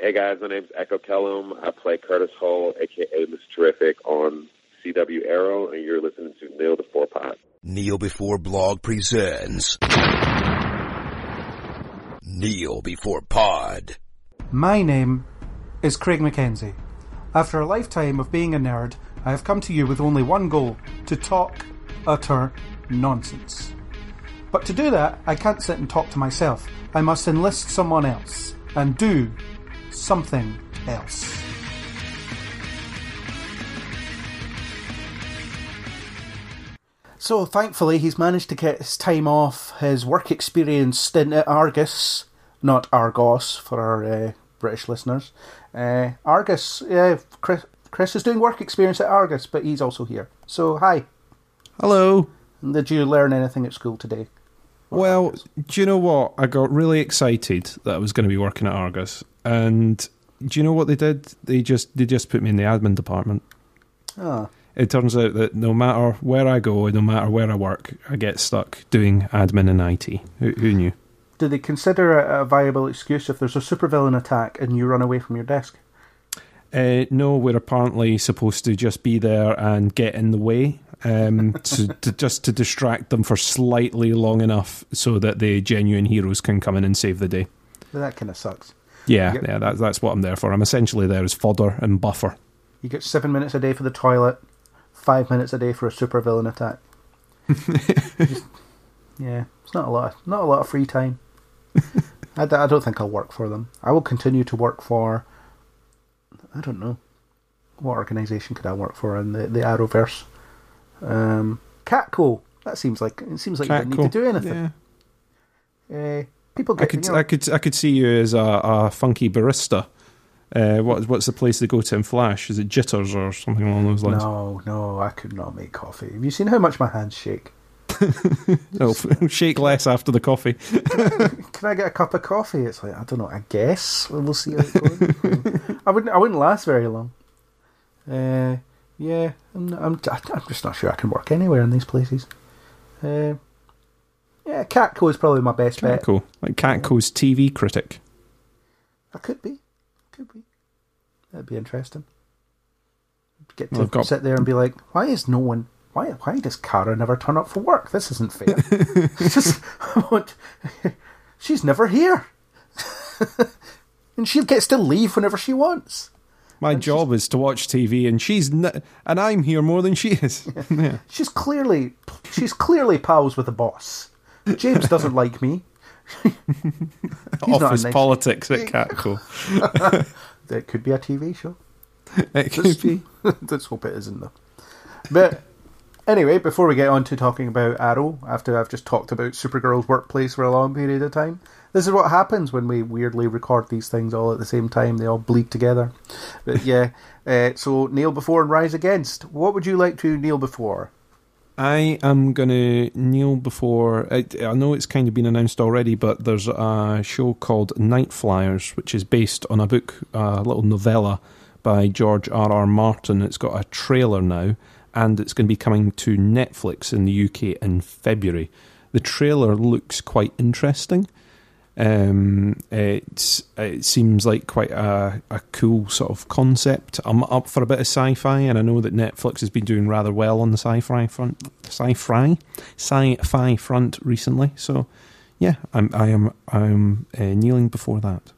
Hey guys, my name's Echo Kellum. I play Curtis Holt, aka Mr. Terrific, on CW Arrow, and you're listening to Kneel Before Pod. Kneel Before Blog presents Kneel Before Pod. My name is Craig McKenzie. After a lifetime of being a nerd, I have come to you with only one goal to talk utter nonsense. But to do that, I can't sit and talk to myself. I must enlist someone else and do something else. So thankfully, he's managed to get his time off his work experience stint at Argus, not Argos for our uh, British listeners. Uh, Argus, yeah, Chris, Chris is doing work experience at Argus, but he's also here. So hi. Hello. Did you learn anything at school today? Well, do you know what? I got really excited that I was going to be working at Argus, and do you know what they did? They just they just put me in the admin department. Ah, It turns out that no matter where I go, no matter where I work, I get stuck doing admin and IT. Who, who knew? do they consider it a viable excuse if there's a supervillain attack and you run away from your desk? Uh, no, we're apparently supposed to just be there and get in the way, um, to, to just to distract them for slightly long enough so that the genuine heroes can come in and save the day. That kind of sucks. Yeah, Yep. yeah, that, that's what I'm there for. I'm essentially there as fodder and buffer. You get seven minutes a day for the toilet, five minutes a day for a supervillain attack. Just- yeah, it's not a lot. Not a lot of free time. I don't think I'll work for them. I will continue to work for. I don't know. What organisation could I work for in the the Arrowverse? Um, Catco. That seems like it seems like you don't need to do anything. Yeah. Uh, people I could, you know, I could, I could see you as a, a funky barista. Uh, what, what's the place they go to in Flash? Is it Jitters or something along those lines? no, no, I could not make coffee. Have you seen how much my hands shake? No, shake less after the coffee. Can I get a cup of coffee? It's like I don't know. I guess we'll see how it goes. I wouldn't. I wouldn't last very long. Uh, yeah, I'm, I'm. I'm just not sure I can work anywhere in these places. Uh, yeah, Catco is probably my best bet. Catco, like Catco's TV critic. I could be, could be. That'd be interesting. Get to I've got- sit there and be like, why is no one? Why? Why does Kara never turn up for work? This isn't fair. Just, she's never here, and she gets to leave whenever she wants. My job is to watch TV, and she's n- and I'm here more than she is. yeah. She's clearly she's clearly pals with the boss. James doesn't like me. He's not a Office nice- politics at Catco. That could be a TV show. It could be. Let's hope it isn't though. But anyway, before we get on to talking about Arrow, after I've just talked about Supergirl's workplace for a long period of time, this is what happens when we weirdly record these things all at the same time. They all bleed together. But yeah, uh, so kneel before and rise against. What would you like to kneel before? I am going to kneel before. I, I know it's kind of been announced already, but there's a show called Nightflyers, which is based on a book, a little novella by George R. R. Martin. It's got a trailer now, and it's going to be coming to Netflix in the UK in February. The trailer looks quite interesting. Um, it's it seems like quite a, a cool sort of concept. I'm up for a bit of sci-fi, and I know that Netflix has been doing rather well on the sci-fi front, sci-fi, sci-fi front recently. So, yeah, I'm I am I'm uh, kneeling before that.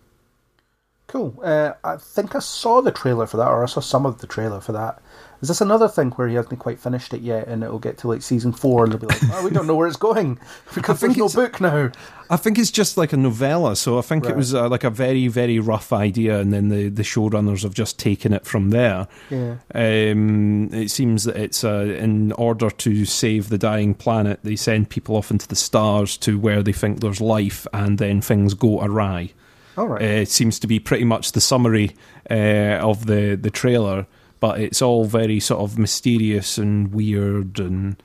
Cool. Uh, I think I saw the trailer for that, or I saw some of the trailer for that. Is this another thing where he hasn't quite finished it yet, and it'll get to like season four, and they'll be like, "Oh, we don't know where it's going because there's no book now." I think it's just like a novella, so I think Right. it was uh, like a very, very rough idea, and then the, the showrunners have just taken it from there. Yeah. Um, it seems that it's uh, in order to save the dying planet, they send people off into the stars to where they think there's life, and then things go awry. All right. Uh, it seems to be pretty much the summary uh, of the, the trailer, but it's all very sort of mysterious and weird, and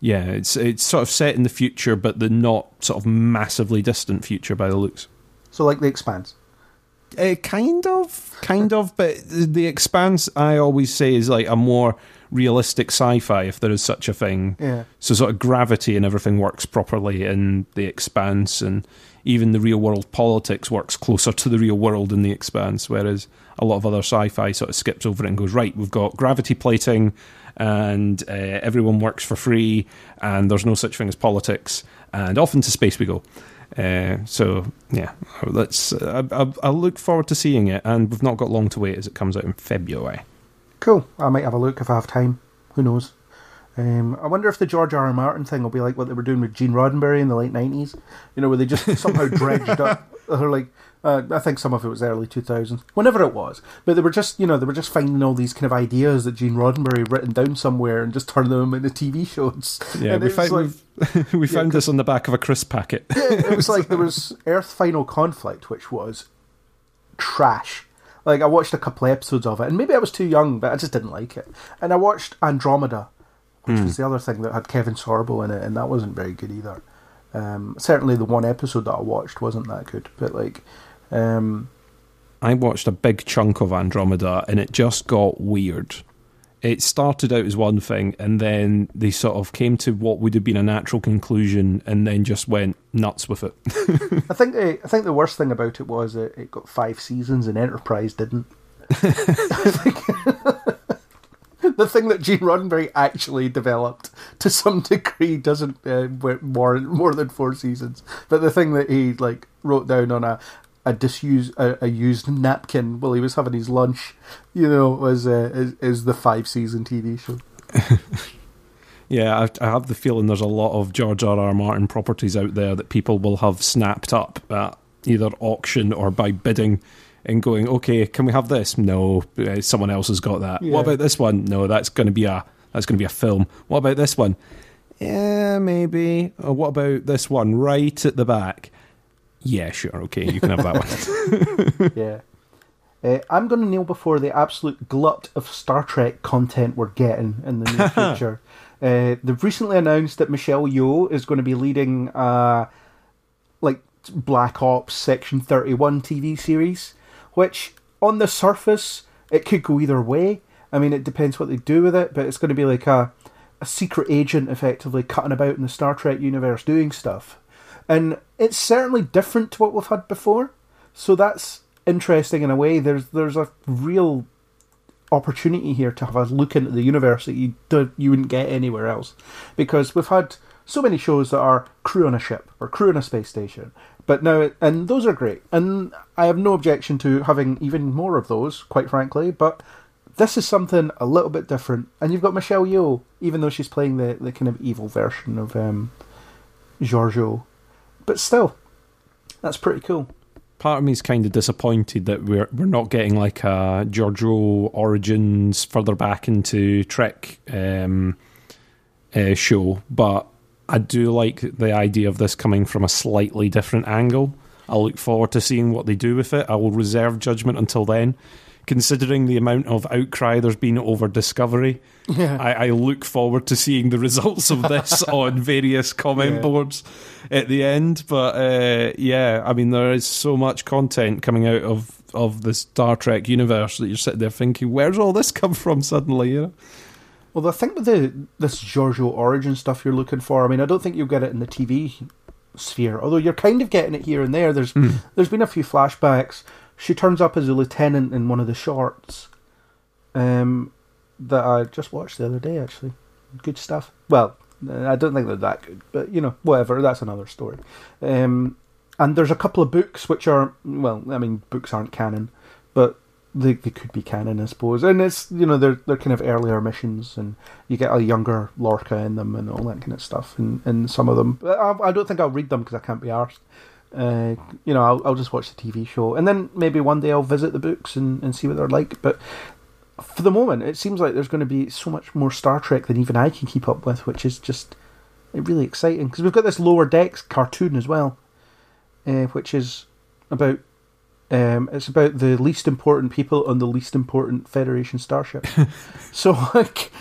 yeah, it's it's sort of set in the future, but the not sort of massively distant future by the looks. so, like the Expanse. Uh, kind of, kind of, but the Expanse I always say is like a more realistic sci-fi, if there is such a thing. Yeah. So sort of gravity and everything works properly in the expanse, and even the real world politics works closer to the real world in the expanse. Whereas a lot of other sci-fi sort of skips over it and goes right. We've got gravity plating, and uh, everyone works for free, and there's no such thing as politics, and off into space we go. Uh, so yeah, let's. Uh, I, I look forward to seeing it, and we've not got long to wait as it comes out in February. Cool. I might have a look if I have time. Who knows? Um, I wonder if the George R. R. Martin thing will be like what they were doing with Gene Roddenberry in the late nineties. You know, where they just somehow dredged up. They're like, uh, I think some of it was early two thousands, whenever it was. But they were just, you know, they were just finding all these kind of ideas that Gene Roddenberry had written down somewhere and just turning them into TV shows. Yeah, And we found like- we found this on the back of a crisp packet. it was like there was Earth Final Conflict, which was trash. Like I watched a couple episodes of it, and maybe I was too young, but I just didn't like it. And I watched Andromeda, which was the other thing that had Kevin Sorbo in it, and that wasn't very good either. Um, certainly, the one episode that I watched wasn't that good, but like, um, I watched a big chunk of Andromeda and it just got weird. It started out as one thing and then they sort of came to what would have been a natural conclusion and then just went nuts with it. I think the, I think the worst thing about it was that it got five seasons and Enterprise didn't. the thing that Gene Roddenberry actually developed to some degree doesn't uh, warrant more than four seasons. But the thing that he like wrote down on a a disused a, a used napkin while he was having his lunch, you know, was uh, is, is the five season TV show. Yeah, I, I have the feeling there's a lot of George R. R. Martin properties out there that people will have snapped up at either auction or by bidding and going, okay, can we have this? No, uh, someone else has got that. Yeah. What about this one? No, that's going to be a that's going to be a film. What about this one? Yeah, maybe. Or what about this one right at the back? Yeah, sure. Okay, you can have that one. yeah. Uh, I'm going to kneel before the absolute glut of Star Trek content we're getting in the near future. Uh, they've recently announced that Michelle Yeoh is going to be leading, uh, like Black Ops Section 31 TV series, which on the surface it could go either way. I mean, it depends what they do with it, but it's going to be like a a secret agent effectively cutting about in the Star Trek universe doing stuff. And it's certainly different to what we've had before. So that's interesting in a way. There's there's a real opportunity here to have a look into the universe that you do, you wouldn't get anywhere else, because we've had so many shows that are crew on a ship or crew on a space station. But now, and those are great, and I have no objection to having even more of those, quite frankly. But this is something a little bit different, and you've got Michelle Yeoh, even though she's playing the, the kind of evil version of um, Georgiou, but still, that's pretty cool. Part of me is kind of disappointed that we're we're not getting like a Georgiou origins further back into Trek um, uh, show, but I do like the idea of this coming from a slightly different angle. I look forward to seeing what they do with it. I will reserve judgment until then. Considering the amount of outcry there's been over Discovery, Yeah. I, I look forward to seeing the results of this on various comment Yeah. boards at the end. But uh, yeah, I mean, there is so much content coming out of, of the Star Trek universe that you're sitting there thinking, where's all this come from suddenly? You know? Well, I think with the this Georgiou origin stuff you're looking for, I mean, I don't think you'll get it in the TV sphere, although you're kind of getting it here and there. There's there's been a few flashbacks. She turns up as a lieutenant in one of the shorts, um, that I just watched the other day. Actually, good stuff. Well, I don't think they're that good, but you know, whatever. That's another story. Um, and there's a couple of books which are well, I mean, books aren't canon, but they, they could be canon, I suppose. And it's you know they're they're kind of earlier missions, and you get a younger Lorca in them and all that kind of stuff. In, in some of them, I, I don't think I'll read them because I can't be arsed. Uh, you know, I'll, I'll just watch the TV show, and then maybe one day I'll visit the books and, and see what they're like. But for the moment, it seems like there's going to be so much more Star Trek than even I can keep up with, which is just really exciting because we've got this Lower Decks cartoon as well, uh, which is about um, it's about the least important people on the least important Federation starship. so like,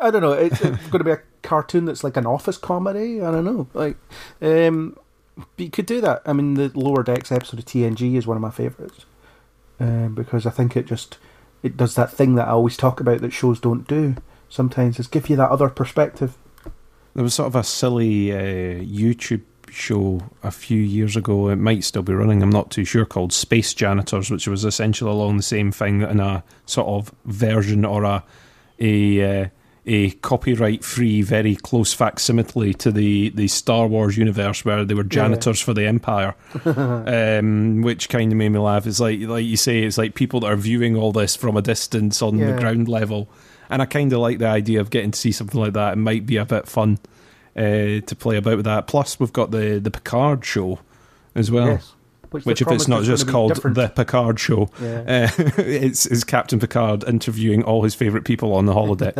I don't know. It's, it's going to be a cartoon that's like an office comedy. I don't know. Like, um, but you could do that. I mean, the Lower Decks episode of TNG is one of my favourites um, because I think it just it does that thing that I always talk about that shows don't do, sometimes is give you that other perspective. There was sort of a silly uh, YouTube show a few years ago. It might still be running. I'm not too sure. Called Space Janitors, which was essentially along the same thing in a sort of version or a a uh, a copyright free, very close facsimile to the, the Star Wars universe where they were janitors for the Empire, um, which kind of made me laugh. It's like like you say, it's like people that are viewing all this from a distance on the ground level, and I kind of like the idea of getting to see something like that. It might be a bit fun uh, to play about with that. Plus, we've got the the Picard show as well. yes. Which, they if it's not just called different. the Picard Show, Yeah. uh, it's, it's Captain Picard interviewing all his favourite people on the holodeck.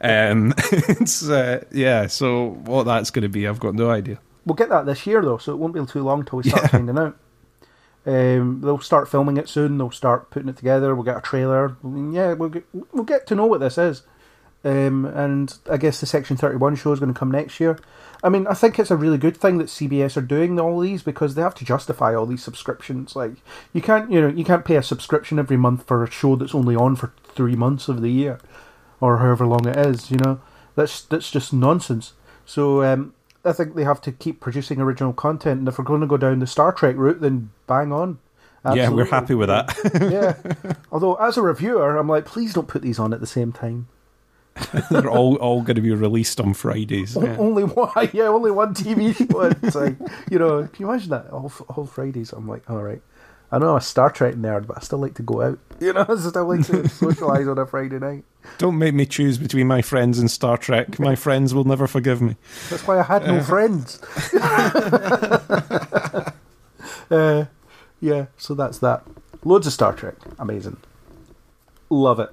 um, it's uh, yeah. So what that's going to be, I've got no idea. We'll get that this year though, so it won't be too long till we start finding out. Um, they'll start filming it soon. They'll start putting it together. We'll get a trailer. I mean, yeah, we'll get, we'll get to know what this is. Um, and I guess the Section Thirty One show is going to come next year. I mean, I think it's a really good thing that CBS are doing all these because they have to justify all these subscriptions. Like you can't, you know, you can't pay a subscription every month for a show that's only on for three months of the year, or however long it is. You know, that's that's just nonsense. So um, I think they have to keep producing original content, and if we're going to go down the Star Trek route, then bang on. Yeah, we're happy with that. yeah. Although, as a reviewer, I'm like, please don't put these on at the same time. They're all all going to be released on Fridays. Yeah. Only one, yeah, only one TV show. It's like, you know, can you imagine that? All, all Fridays. I'm like, all right. I know I'm a Star Trek nerd, but I still like to go out. You know, I still like to socialise on a Friday night. Don't make me choose between my friends and Star Trek. My friends will never forgive me. That's why I had no friends. uh, yeah, so that's that. Loads of Star Trek. Amazing. Love it.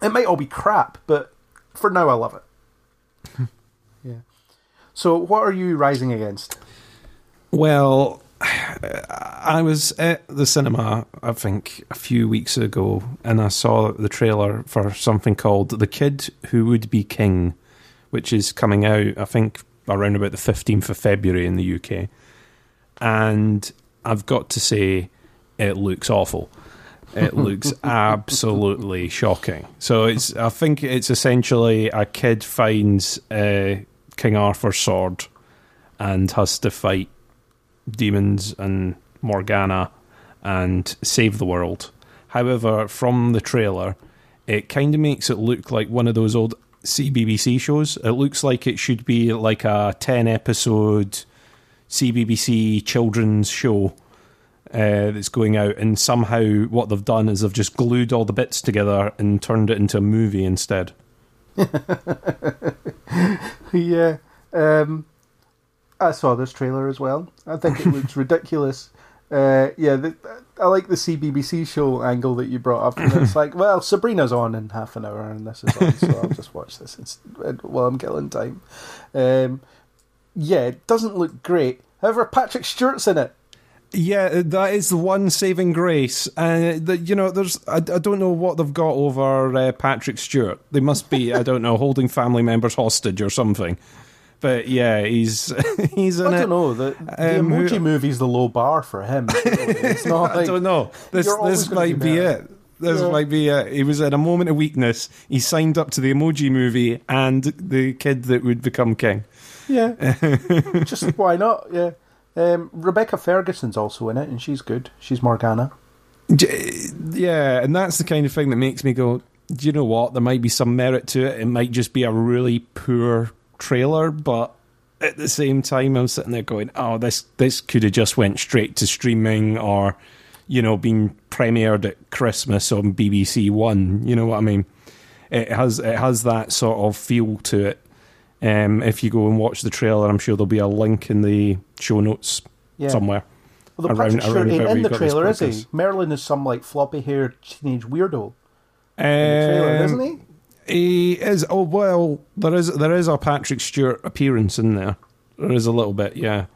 It might all be crap, but for now I love it. yeah. So, what are you rising against? Well, I was at the cinema, I think, a few weeks ago, and I saw the trailer for something called The Kid Who Would Be King, which is coming out, I think, around about the 15th of February in the UK. And I've got to say, it looks awful. It looks absolutely shocking. So it's, I think it's essentially a kid finds uh, King Arthur's sword and has to fight demons and Morgana and save the world. However, from the trailer, it kind of makes it look like one of those old CBBC shows. It looks like it should be like a 10 episode CBBC children's show uh, that's going out, and somehow what they've done is they've just glued all the bits together and turned it into a movie instead. yeah. Um, I saw this trailer as well. I think it looks ridiculous. Uh, yeah, the, I like the CBBC show angle that you brought up. It's like, well, Sabrina's on in half an hour, and this is on, so I'll just watch this it's, while I'm killing time. Um, yeah, it doesn't look great. However, Patrick Stewart's in it. Yeah, that is the one saving grace. And uh, you know, there's I, I don't know what they've got over uh, Patrick Stewart. They must be I don't know holding family members hostage or something. But yeah, he's he's in I don't know. The, the Um, who- movie's the low bar for him. It's not I don't know. This this might be be it. This Yeah. might be it. He was in a moment of weakness. He signed up to the Emoji Movie and the kid that would become king. Yeah, just why not? Yeah. Um, Rebecca Ferguson's also in it, and she's good. She's Morgana. Yeah, and that's the kind of thing that makes me go, do you know what? There might be some merit to it. It might just be a really poor trailer, but at the same time, I'm sitting there going, oh, this this could have just went straight to streaming or, you know, been premiered at Christmas on BBC One. You know what I mean? It has it has that sort of feel to it. Um, if you go and watch the trailer, I'm sure there'll be a link in the show notes Yeah. somewhere. Around- Patrick Stewart around ain't in the you got this trailer, is he? Merlin is some like floppy-haired teenage weirdo in the trailer, Um, isn't he? He is. Oh well, there is there is a Patrick Stewart appearance in there. There is a little bit, yeah.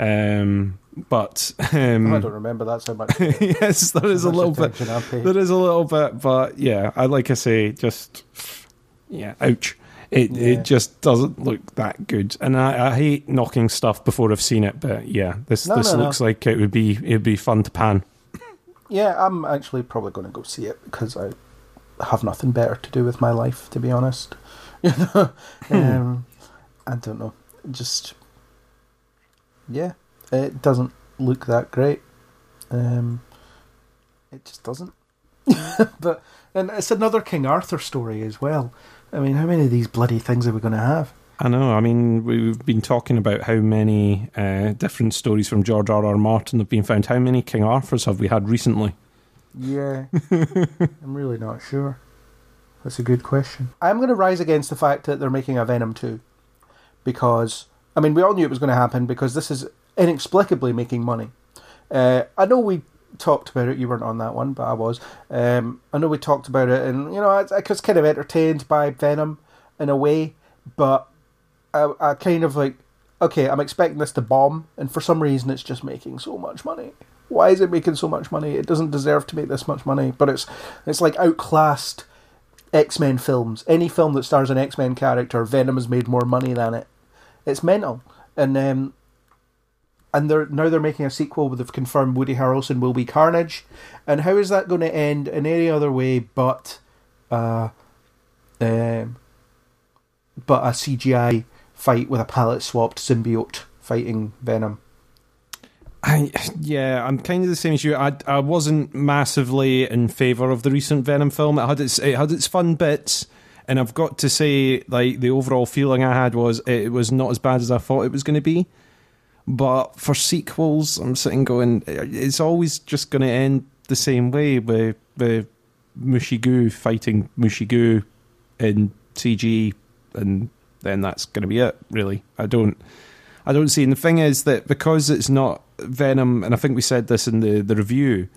Um, but um, I don't remember. that so much. yes, there is a little bit. There is a little bit, but yeah, I like I say, just yeah, ouch. It Yeah. it just doesn't look that good, and I, I hate knocking stuff before I've seen it. But yeah, this No, this no, no. looks like it would be it'd be fun to pan. Yeah, I'm actually probably going to go see it because I have nothing better to do with my life, to be honest. um, I don't know. Just yeah, it doesn't look that great. Um, it just doesn't. but and it's another King Arthur story as well. I mean, how many of these bloody things are we going to have? I know. I mean, we've been talking about how many uh, different stories from George R. R. Martin have been found. How many King Arthurs have we had recently? Yeah, I'm really not sure. That's a good question. I'm going to rise against the fact that they're making a Venom 2 because, I mean, we all knew it was going to happen because this is inexplicably making money. Uh, I know we talked about it. You weren't on that one, but I was. Um, I know we talked about it, and you know, I, I was kind of entertained by Venom in a way, but I, I kind of like, okay, I'm expecting this to bomb, and for some reason, it's just making so much money. Why is it making so much money? It doesn't deserve to make this much money, but it's it's like outclassed X Men films. Any film that stars an X Men character, Venom has made more money than it. It's mental, and um, and they're now they're making a sequel. They've confirmed Woody Harrelson will be Carnage, and how is that going to end in any other way but, uh, um, but a CGI fight with a palette swapped symbiote fighting Venom? I, yeah, I'm kind of the same as you. I I wasn't massively in favor of the recent Venom film. It had its it had its fun bits, and I've got to say, like the overall feeling I had was it was not as bad as I thought it was going to be. But for sequels, I'm sitting going, it's always just going to end the same way with with Mushigu fighting Mushigu in CG, and then that's going to be it. Really, I don't. I don't see. And the thing is that because it's not Venom, and I think we said this in the the review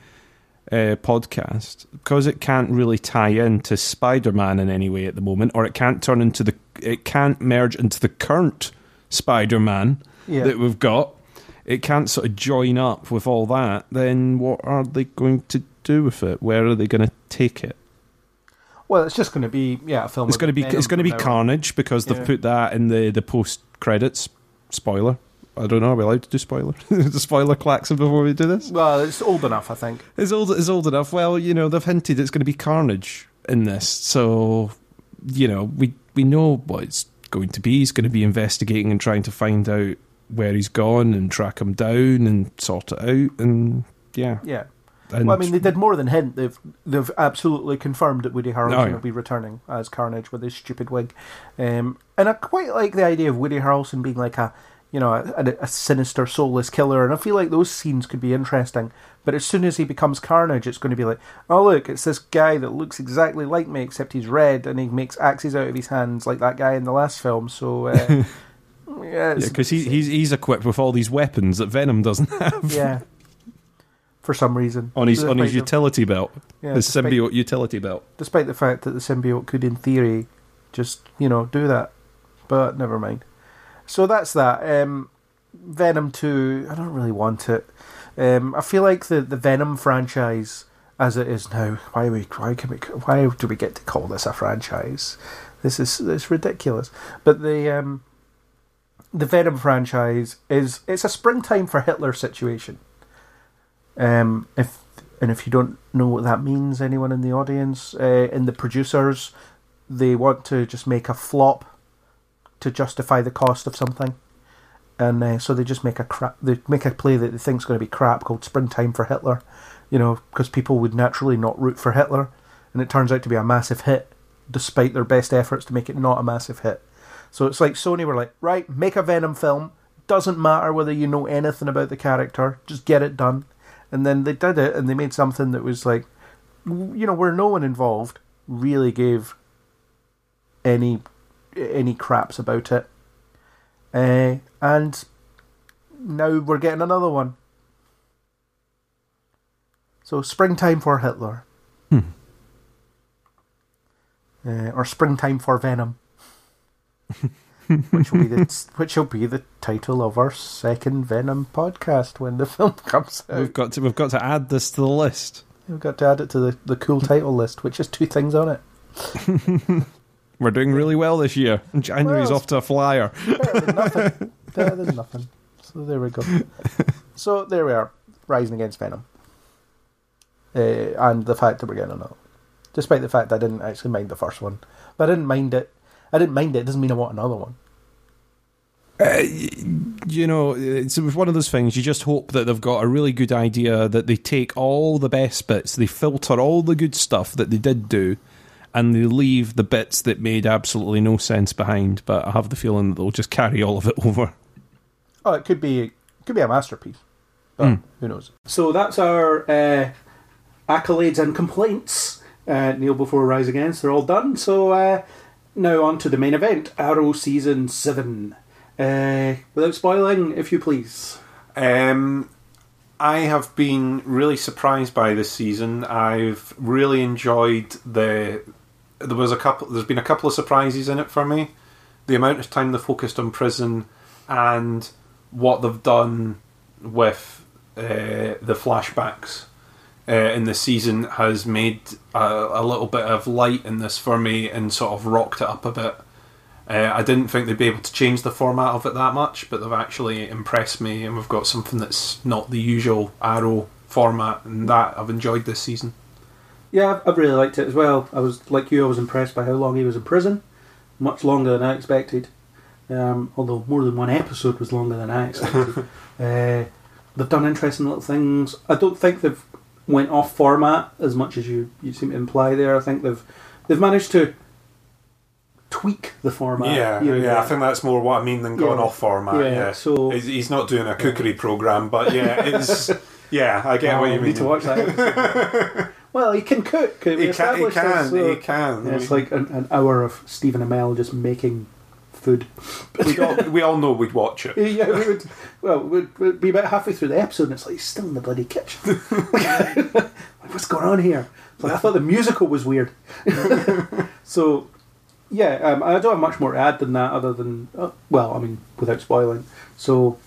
uh, podcast, because it can't really tie into Spider Man in any way at the moment, or it can't turn into the, it can't merge into the current Spider Man Yeah. that we've got. It can't sort of join up with all that. Then what are they going to do with it? Where are they going to take it? Well, it's just going to be yeah a film. It's going to be it's going to be. Carnage because they've Yeah. put that in the the post credits spoiler. I don't know. Are we allowed to do spoiler? the spoiler klaxon before we do this? Well, it's old enough, I think. It's old. It's old enough. Well, you know they've hinted it's going to be Carnage in this, so you know we we know what it's going to be. He's going to be investigating and trying to find out where he's gone and track him down and sort it out. And yeah, Yeah. and Well, I mean, they did more than hint. They've they've absolutely confirmed that Woody Harrelson yeah. will be returning as Carnage with his stupid wig, um, and I quite like the idea of Woody Harrelson being like a you know a, a, a sinister, soulless killer, and I feel like those scenes could be interesting. But as soon as he becomes Carnage, it's going to be like, oh look, it's this guy that looks exactly like me, except he's red and he makes axes out of his hands like that guy in the last film. So. Uh, Yeah, because he, he's he's equipped with all these weapons that Venom doesn't have yeah. For some reason, on his on his utility belt, yeah, his despite- symbiote utility belt. despite the fact that the symbiote could, in theory, just you know do that, but never mind. So that's that. Um, Venom two. I don't really want it. Um, I feel like the the Venom franchise, as it is now, why we why can we why do we get to call this a franchise? This is it's ridiculous. But the um, the Venom franchise is it's a springtime for Hitler situation. Um, if and if you don't know what that means, anyone in the audience, uh, in the producers, they want to just make a flop to justify the cost of something, and uh, so they just make a crap. They make a play that they think's going to be crap called Springtime for Hitler, you know, because people would naturally not root for Hitler, and it turns out to be a massive hit, despite their best efforts to make it not a massive hit. So it's like Sony were like, right, make a Venom film. Doesn't matter whether you know anything about the character, just get it done. And then they did it, and they made something that was like, you know, where no one involved really gave any any craps about it. Uh, and now we're getting another one. So springtime for Hitler, uh, or springtime for Venom, which will be the which will be the title of our second Venom podcast when the film comes out. We've got to we've got to add this to the list. We've got to add it to the, the cool title list, which has two things on it. We're doing really well this year. January's Well, off to a flyer. Better than nothing. Better than nothing. So there we go. So there we are, rising against Venom, uh, and the fact that we're getting another. despite the fact I didn't actually mind the first one. But I didn't mind it. I didn't mind it. It doesn't mean I want another one. Uh, you know, it's one of those things. You just hope that they've got a really good idea that they take all the best bits, they filter all the good stuff that they did do, and they leave the bits that made absolutely no sense behind. But I have the feeling that they'll just carry all of it over. Oh, it could be it could be a masterpiece. But who knows? So that's our uh, accolades and complaints. Uh, Kneel before Rise Against, they're all done. So uh, now on to the main event, Arrow season seven. Uh, without spoiling, if you please. Um, I have been really surprised by this season. I've really enjoyed the. There was a couple. There's been a couple of surprises in it for me. The amount of time they focused on prison, and what they've done with uh, the flashbacks uh, in the season has made a, a little bit of light in this for me and sort of rocked it up a bit. Uh, I didn't think they'd be able to change the format of it that much, but they've actually impressed me, and we've got something that's not the usual Arrow format, and that I've enjoyed this season. Yeah, I've- really liked it as well. I was like you. I was impressed by how long he was in prison, much longer than I expected. Um, although more than one episode was longer than I expected. uh, they've done interesting little things. I don't think they've went off format as much as you, you seem to imply there. I think they've they've managed to tweak the format. Yeah, here and yeah, I think that's more what I mean than going Yeah. off format. Yeah, Yeah, so- he's, he's not doing a cookery program, but yeah, it's yeah, I get Oh, what you mean. Need to watch that. well, he can cook. He can, he established this, can, so- he can. Yeah, it's like an, an hour of Stephen Amell just making food. we all, we all know we'd watch it. Yeah, we would. Well, we'd, we'd be about halfway through the episode, and it's like he's still in the bloody kitchen. like, what's going on here? It's like I thought the musical was weird. so, yeah, um, I don't have much more to add than that, other than uh, well, I mean, without spoiling. So,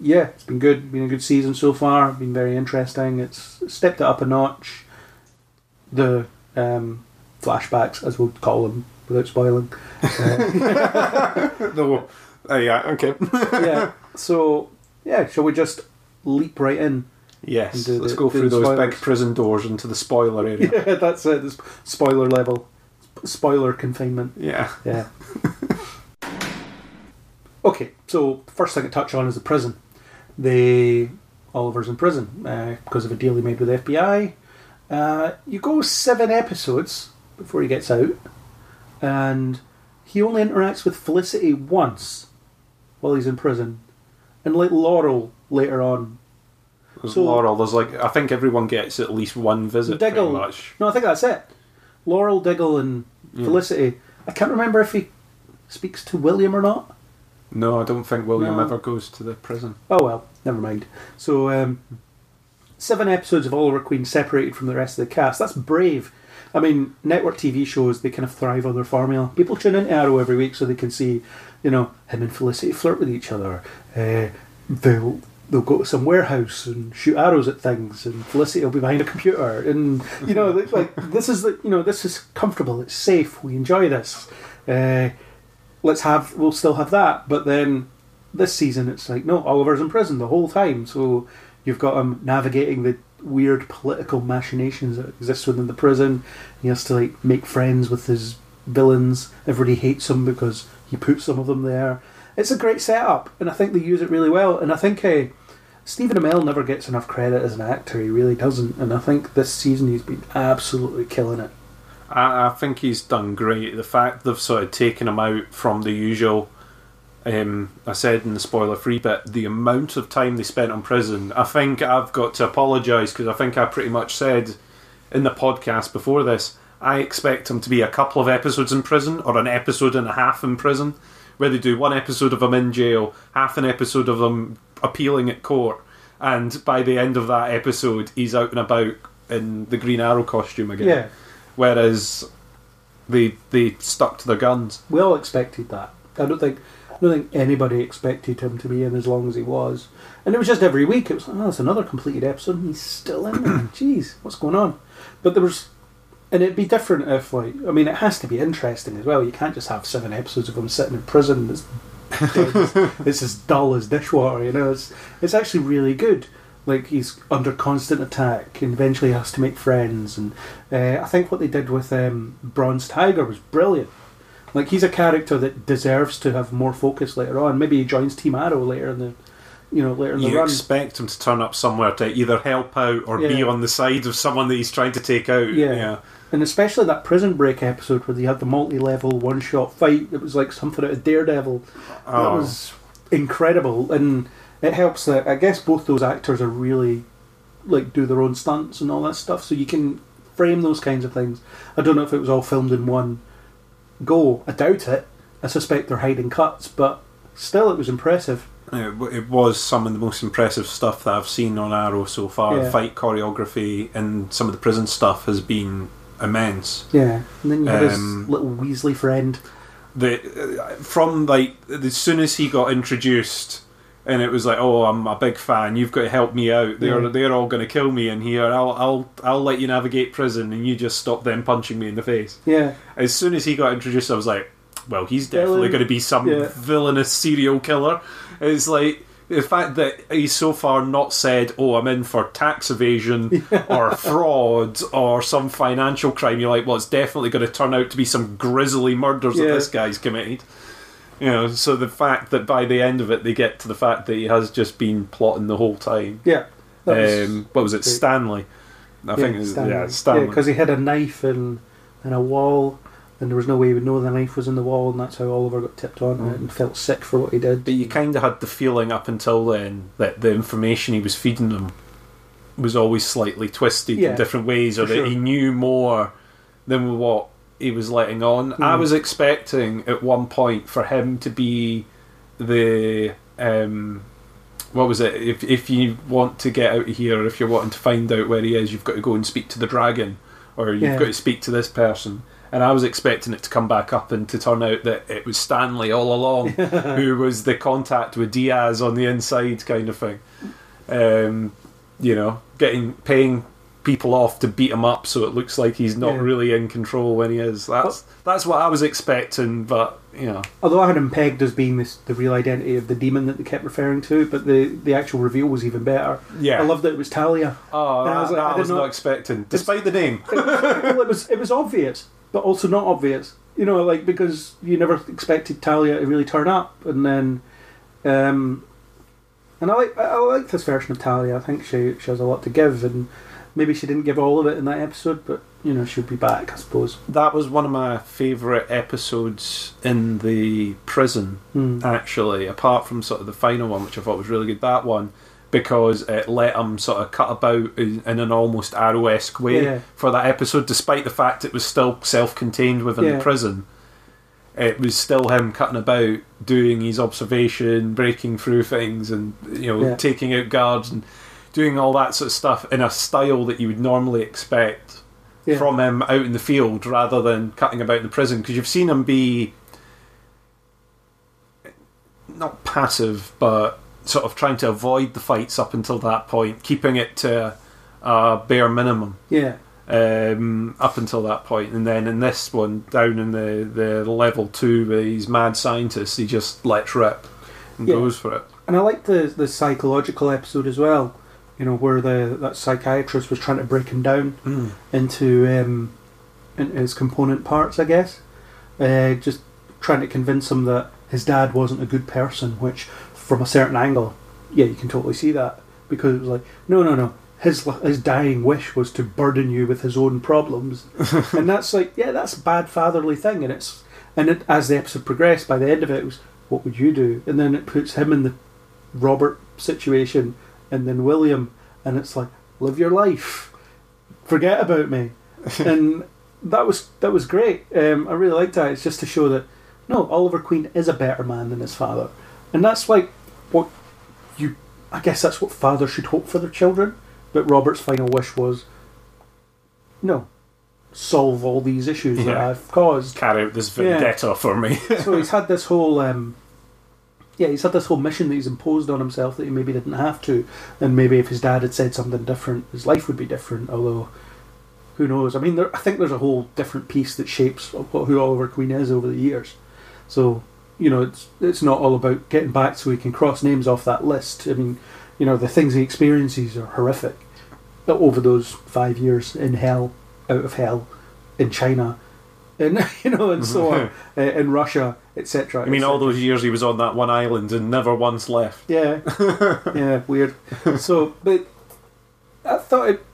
yeah, it's been good. Been a good season so far. Been very interesting. It's stepped it up a notch. The um, flashbacks, as we'll call them, without spoiling. Uh, No, uh, yeah, okay. yeah. So yeah, shall we just leap right in? yes, do let's go through those spoilers. big prison doors into the spoiler area. Yeah, that's it. The spoiler level, spoiler confinement. yeah. Yeah. okay, so first thing to touch on is the prison. The Oliver's in prison uh, because of a deal he made with the FBI. Uh, you go seven episodes before he gets out, and he only interacts with Felicity once while he's in prison, and like Laurel later on. There's So- Laurel, there's like I think everyone gets at least one visit. Diggle. Pretty much. No, I think that's it. Laurel, Diggle, and Felicity. I can't remember if he speaks to William or not. No, I don't think William No. ever goes to the prison. Oh well, never mind. So, um, seven episodes of Oliver Queen separated from the rest of the cast. That's brave. I mean, network TV shows they kind of thrive on their formula. People tune into Arrow every week so they can see, you know, him and Felicity flirt with each other. Uh, they'll they'll go to some warehouse and shoot arrows at things, and Felicity will be behind a computer, and you know, like- this is the you know this is comfortable. It's safe. We enjoy this. Uh, let's have we'll still have that, but then this season it's like no oliver's in prison the whole time so you've got him navigating the weird political machinations that exist within the prison he has to like make friends with his villains everybody hates him because he put some of them there it's a great setup and i think they use it really well and i think uh, Stephen Amell never gets enough credit as an actor. He really doesn't, and I think this season he's been absolutely killing it. I, I think he's done great. The fact they've sort of taken him out from the usual. Um, I said in the spoiler-free bit, the amount of time they spent on prison. I think I've got to apologise because I think I pretty much said in the podcast before this. I expect them to be a couple of episodes in prison or an episode and a half in prison, where they do one episode of them in jail, half an episode of them appealing at court, and by the end of that episode, he's out and about in the Green Arrow costume again Yeah, whereas they they stuck to their guns. we all expected that. I don't think I don't think anybody expected him to be in as long as he was. And it was just every week. It was like, oh, it's another completed episode. and He's still in there. Jeez, what's going on? But there was, and it'd be different if like I mean, it has to be interesting as well. You can't just have seven episodes of him sitting in prison. That's dead. it's as dull as dishwater. You know, it's it's actually really good. like he's under constant attack and eventually has to make friends. And uh, I think what they did with um, Bronze Tiger was brilliant. Like he's a character that deserves to have more focus later on. Maybe he joins Team Arrow later in the, you know, later in the run. You expect him to turn up somewhere to either help out or be on the side of someone that he's trying to take out. Yeah. yeah. And especially that prison break episode where they had the multi-level one-shot fight. It was like something out of Daredevil. That Oh. was incredible, and it helps that I guess both those actors are really like do their own stunts and all that stuff, so you can frame those kinds of things. I don't know if it was all filmed in one go. I doubt it. I suspect they're hiding cuts, but still, it was impressive. It, it was some of the most impressive stuff that I've seen on Arrow so far. Yeah. The fight choreography and some of the prison stuff has been immense. Yeah, and then you had Um, his little Weasley friend. The uh, from like as soon as he got introduced, and it was like, oh, I'm a big fan. You've got to help me out. They're Yeah. they're all going to kill me in here. I'll I'll I'll let you navigate prison, and you just stop them punching me in the face. Yeah, As soon as he got introduced, I was like, well, he's definitely going to be some Yeah. villainous serial killer. It's like the fact that he's so far not said, oh, I'm in for tax evasion or fraud or some financial crime. You're like, well, it's definitely going to turn out to be some grisly murders that this guy's committed. You know, so the fact that by the end of it they get to the fact that he has just been plotting the whole time. yeah. Was- Um, what was it. Stanley? I think it was, Stanley. yeah, Stanley. because he had a knife in in a wall, and there was no way he would know the knife was in the wall, and that's how Oliver got tipped on Mm. it and felt sick for what he did. But you kind of had the feeling up until then that the information he was feeding them was always slightly twisted Yeah, in different ways, or that sure. he knew more than what he was letting on. I Mm. was expecting at one point for him to be the. Um, what was it? If if you want to get out of here, or if you're wanting to find out where he is, you've got to go and speak to the dragon, or you've Yeah. got to speak to this person. And I was expecting it to come back up and to turn out that it was Stanley all along, who was the contact with Diaz on the inside, kind of thing. Um, you know, getting paying people off to beat him up so it looks like he's not Yeah. really in control when he is. That's that's what I was expecting, but you know, Although I had him pegged as being this, the real identity of the demon that they kept referring to, but the, the actual reveal was even better. yeah. I loved that it was Talia. Oh, And I was like, that I was not, not- expecting, despite the name. well, it was it was obvious, but also not obvious. You know, like because you never expected Talia to really turn up, and then, um, and I like I, I like this version of Talia. I think she she has a lot to give, and maybe she didn't give all of it in that episode, but you know she'll be back, I suppose. that was one of my favourite episodes in the prison. Mm. actually, apart from sort of the final one, which I thought was really good. That one because it let him sort of cut about in, in an almost arrow-esque way Yeah. for that episode, despite the fact it was still self-contained within Yeah. the prison. It was still him cutting about, doing his observation, breaking through things, and you know, Yeah. taking out guards and doing all that sort of stuff in a style that you would normally expect Yeah. from him out in the field rather than cutting about in the prison because you've seen him be not passive but sort of trying to avoid the fights up until that point keeping it to a bare minimum Yeah, um, up until that point and then in this one down in the, the level 2 where he's mad scientist he just lets rip and Yeah. goes for it and I like the the psychological episode as well. You know where the that psychiatrist was trying to break him down. mm. into um, into his component parts, I guess. Uh, just trying to convince him that his dad wasn't a good person, which, from a certain angle, yeah, you can totally see that because it was like, no, no, no. His his dying wish was to burden you with his own problems, and that's like, yeah, that's a bad fatherly thing, and it's and it, as the episode progressed, by the end of it, it was, what would you do? And then it puts him in the Robert situation, and then William, and it's like, live your life, forget about me, and that was that was great. Um, I really liked that. It's just to show that no, Oliver Queen is a better man than his father, and that's like what you. I guess that's what fathers should hope for their children. But Robert's final wish was, no, solve all these issues that I've caused. carry out this Yeah. vendetta for me so he's had this whole um, yeah he's had this whole mission that he's imposed on himself that he maybe didn't have to. And maybe if his dad had said something different his life would be different although who knows? I mean there, i think there's a whole different piece that shapes what, who oliver queen is over the years. So you know it's it's not all about getting back so he can cross names off that list. I mean you know, the things he experiences are horrific. Over those five years in hell, out of hell, in China, and you know, and so on, uh, in Russia, etc. I mean, all those years he was on that one island and never once left. Yeah, yeah, weird. So, but I thought it,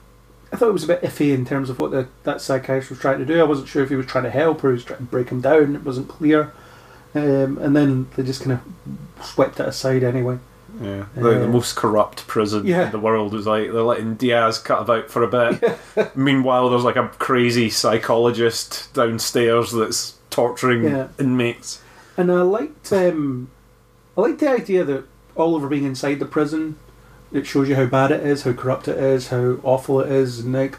I thought it was a bit iffy in terms of what the, that psychiatrist was trying to do. I wasn't sure if he was trying to help or he was trying to break him down. It wasn't clear. Um, and then they just kind of swept it aside anyway. Yeah, the, the Uh, most corrupt prison yeah. in the world is like they're letting Diaz cut about for a bit. Meanwhile, there's like a crazy psychologist downstairs that's torturing Yeah. inmates. And I liked, um, I liked the idea that Oliver being inside the prison, it shows you how bad it is, how corrupt it is, how awful it is, and like,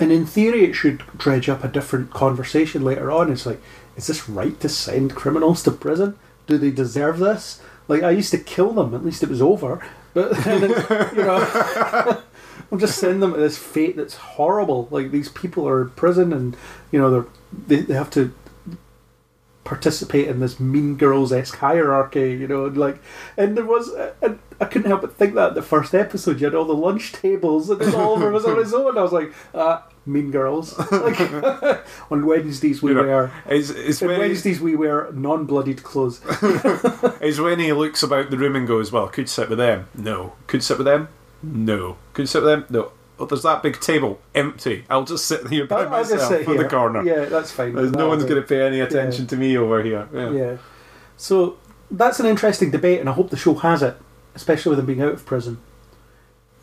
and in theory, it should dredge up a different conversation later on. It's like, is this right to send criminals to prison? Do they deserve this? Like, I used to kill them. At least it was over. But you know, I'm just sending them to this fate that's horrible. Like these people are in prison, and you know they're they, they have to participate in this mean girls esque hierarchy, you know, and like, and there was, and I couldn't help but think that the first episode you had all the lunch tables, and Oliver was on his own. I was like, ah, mean girls. Like on Wednesdays we You know, wear. It's, it's On when, he, Wednesdays we wear non-bloodied clothes. is when he looks about the room and goes, "Well, could sit with them? No. Could sit with them? No. Could sit with them? No. Oh, there's that big table empty. I'll just sit here by I'll- myself in the corner. Yeah, that's fine. There's no one's going to pay any attention to me over here. Yeah. Yeah. So that's an interesting debate, and I hope the show has it, especially with him being out of prison.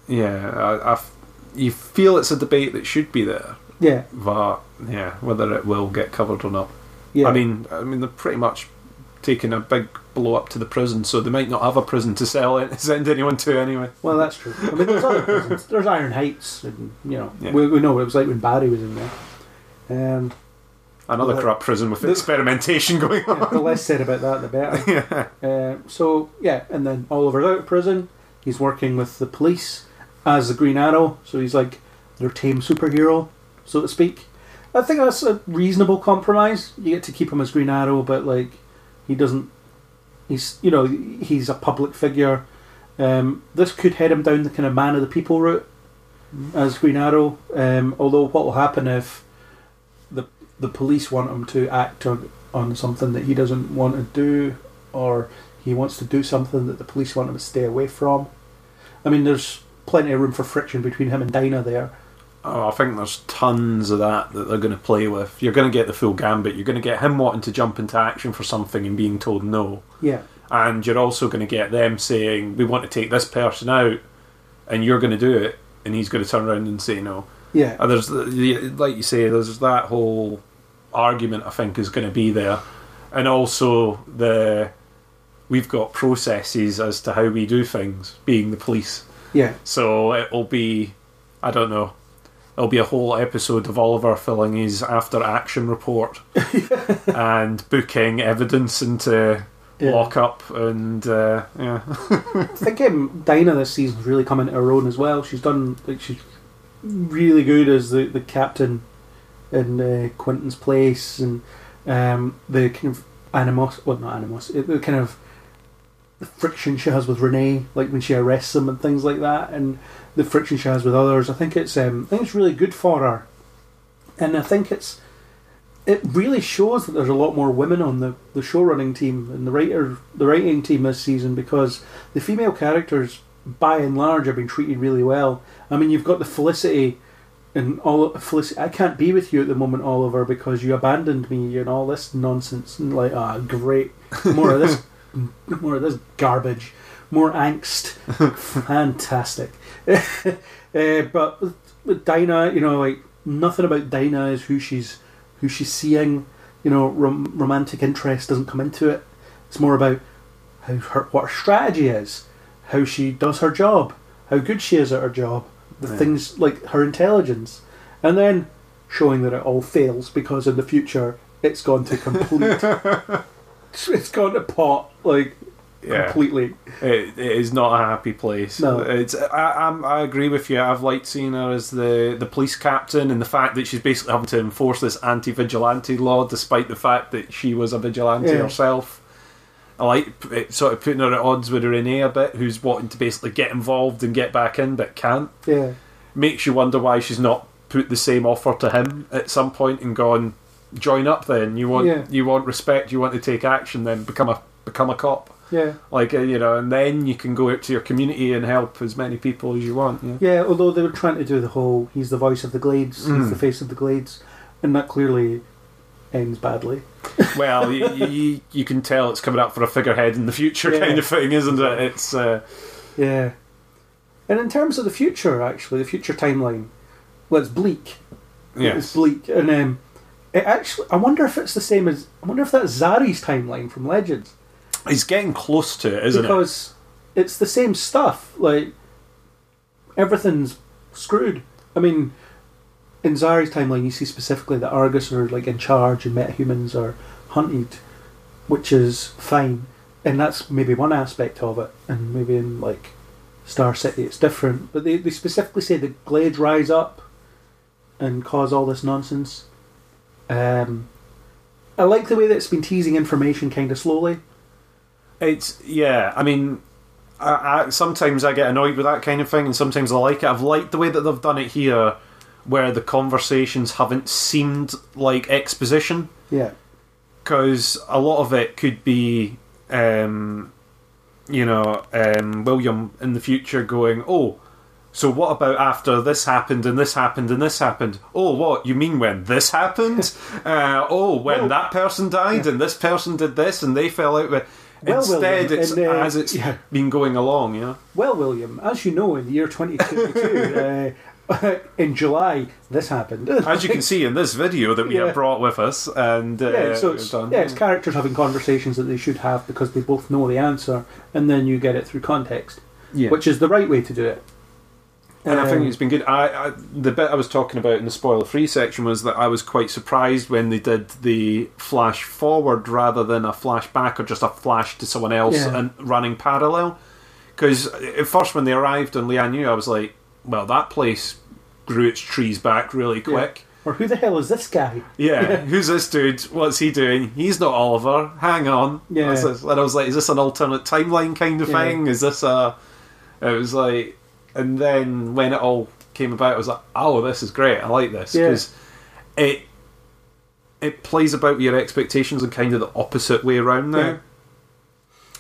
Yeah, I, I f- you feel it's a debate that should be there, Yeah, but yeah, whether it will get covered or not. yeah. I mean, I mean, they're pretty much taking a big blow up to the prison, so they might not have a prison to sell it, send anyone to anyway. well, that's true. I mean, there's other prisons. There's Iron Heights, and you know, Yeah. we, we know what it was like when Barry was in there. Um, Another Well, corrupt prison with the- experimentation going yeah, on. the less said about that, the better. yeah. Uh, so yeah, and then Oliver's out of prison. He's working with the police as the Green Arrow, so he's like their tame superhero, so to speak. I think that's a reasonable compromise. You get to keep him as Green Arrow, but like he doesn't. He's you know he's a public figure. Um, this could head him down the kind of man of the people route as Green Arrow. Um, although what will happen if the the police want him to act on, on something that he doesn't want to do, or he wants to do something that the police want him to stay away from. I mean, there's plenty of room for friction between him and Dinah there. Oh, I think there's tons of that that they're going to play with. You're going to get the full gambit. You're going to get him wanting to jump into action for something and being told no. Yeah, And you're also going to get them saying, we want to take this person out, and you're going to do it, and he's going to turn around and say no. yeah, And there's, the- the- like you say, there's that whole argument I think is going to be there, and also the we've got processes as to how we do things, being the police. yeah, So it'll be, I don't know, it'll be a whole episode of Oliver filling his after action report and booking evidence into Yeah. lockup and uh, yeah, I think um, Dinah this season's really come into her own as well. She's done like she's really good as the the captain in uh, Quentin's place, and um, the kind of animos, well not animos, the kind of the friction she has with Rene, like when she arrests him and things like that, and the friction she has with others. I think it's um, I think it's really good for her, and I think it's it really shows that there's a lot more women on the, the show running team and the writer the writing team this season because the female characters by and large have been treated really well. I mean you've got the Felicity and all Felicity I can't be with you at the moment, Oliver, because you abandoned me and all this nonsense and like ah great. More of this more of this garbage. More angst. Fantastic. uh, but with, Dinah, you know, like nothing about Dinah is who she's who she's seeing. You know, rom- romantic interest doesn't come into it. It's more about how her what her strategy is, how she does her job, how good she is at her job, the Yeah. things like her intelligence, and then showing that it all fails because in the future it's gone to complete. it's gone to pot like yeah. completely. It, it is not a happy place. No. it's. I, I'm, I agree with you. I've liked seeing her as the the police captain, and the fact that she's basically having to enforce this anti-vigilante law, despite the fact that she was a vigilante Yeah. herself. I like it sort of putting her at odds with Rene a bit, who's wanting to basically get involved and get back in but can't. Yeah. Makes you wonder why she's not put the same offer to him at some point and gone, join up. Then you want Yeah. you want respect, you want to take action, then become a become a cop. Yeah. Like uh, you know, and then you can go out to your community and help as many people as you want. Yeah. Yeah, although they were trying to do the whole he's the voice of the Glades, he's Mm. the face of the Glades, and that clearly ends badly. well, you, you, you can tell it's coming up for a figurehead in the future Yeah. kind of thing, isn't it? It's uh, Yeah. And in terms of the future, actually, the future timeline, well, it's bleak. It's bleak, and um, it actually, I wonder if it's the same as, I wonder if that's Zari's timeline from Legends, he's getting close to it, isn't it? because it's the same stuff. Like everything's screwed. I mean, in Zari's timeline, you see specifically that Argus are like in charge and metahumans are hunted, which is fine, and that's maybe one aspect of it. And maybe in like Star City, it's different. But they, they specifically say the Glades rise up and cause all this nonsense. Um, I like the way that it's been teasing information kind of slowly. It's yeah. I mean, I, I, sometimes I get annoyed with that kind of thing, and sometimes I like it. I've liked the way that they've done it here, where the conversations haven't seemed like exposition, Yeah, because a lot of it could be, um, you know, um, William in the future going, "Oh, so what about after this happened and this happened and this happened? Oh, what you mean when this happened? uh, oh, when Well- that person died and this person did this and they fell out with." Well, Instead, William, it's and, uh, as it's yeah. been going along, know. Well, William, as you know, in the year 2022, uh, in July, this happened. As you can see in this video that we Yeah. have brought with us, and uh, yeah, so it's, done- yeah, it's characters having conversations that they should have because they both know the answer, and then you get it through context, Yeah. which is the right way to do it. And I think Um, it's been good. I, I the bit I was talking about in the spoiler free section was that I was quite surprised when they did the flash forward rather than a flashback or just a flash to someone else Yeah. and running parallel. Because at first, when they arrived on Lian Yu, I was like, "Well, that place grew its trees back really quick." Or who the hell is this guy? Yeah, who's this dude? What's he doing? He's not Oliver. Hang on. Yeah. And I was like, is this an alternate timeline kind of Yeah. thing? Is this a. It was like. And then when it all came about, I was like, oh, this is great. I like this. Yeah. Because it. It plays about with your expectations in kind of the opposite way around now. Yeah.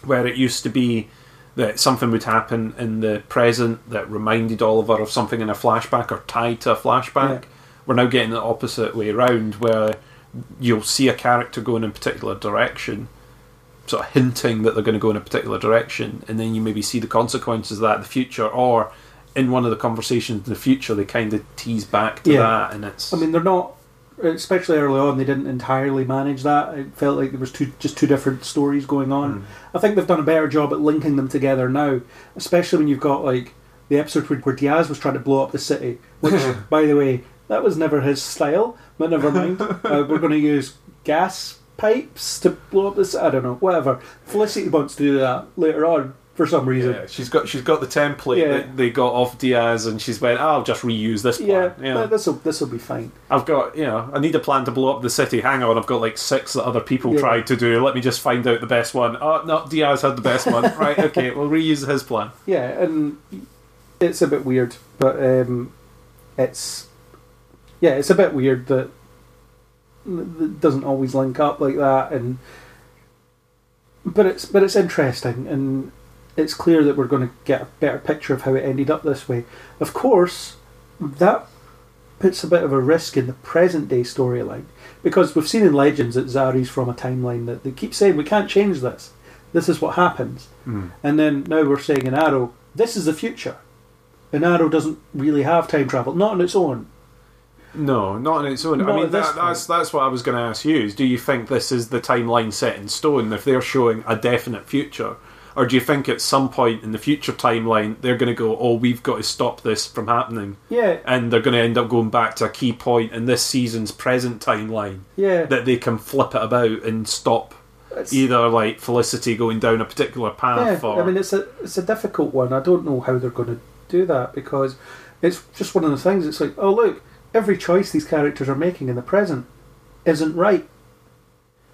Where it used to be that something would happen in the present that reminded Oliver of something in a flashback or tied to a flashback. Yeah. We're now getting the opposite way around, where you'll see a character going in a particular direction, sort of hinting that they're going to go in a particular direction, and then you maybe see the consequences of that in the future, or in one of the conversations in the future, they kind of tease back to Yeah. that, and it's I mean, they're not, especially early on, they didn't entirely manage that. It felt like there was two, just two different stories going on. I think they've done a better job at linking them together now, especially when you've got like the episode where, where Diaz was trying to blow up the city, which, by the way, that was never his style. But never mind. uh, we're going to use gas pipes to blow up this. I don't know. Whatever. Felicity wants to do that later on for some reason. Yeah, she's got she's got the template Yeah. that they got off Diaz, and she's went, "I'll just reuse this plan." Yeah, plan." this will this will be fine. I've got, you know, I need a plan to blow up the city. Hang on, I've got like six that other people Yeah. tried to do. Let me just find out the best one. Oh, no, Diaz had the best one. right, okay, we'll reuse his plan. Yeah, and it's a bit weird, but um, it's yeah, it's a bit weird that it doesn't always link up like that, and but it's but it's interesting, and it's clear that we're going to get a better picture of how it ended up this way. Of course, that puts a bit of a risk in the present day storyline because we've seen in Legends that Zari's from a timeline that they keep saying we can't change this. This is what happens. Hmm. And then now we're saying in Arrow, this is the future. And Arrow doesn't really have time travel, not on its own. No, not on its own. Not I mean, that, that's that's what I was going to ask you. Is do you think this is the timeline set in stone? If they're showing a definite future, or do you think at some point in the future timeline they're going to go, "Oh, we've got to stop this from happening," Yeah, and they're going to end up going back to a key point in this season's present timeline yeah. that they can flip it about and stop It's- either like Felicity going down a particular path yeah, or I mean, it's a it's a difficult one. I don't know how they're going to do that because it's just one of the things. It's like, oh look, every choice these characters are making in the present isn't right.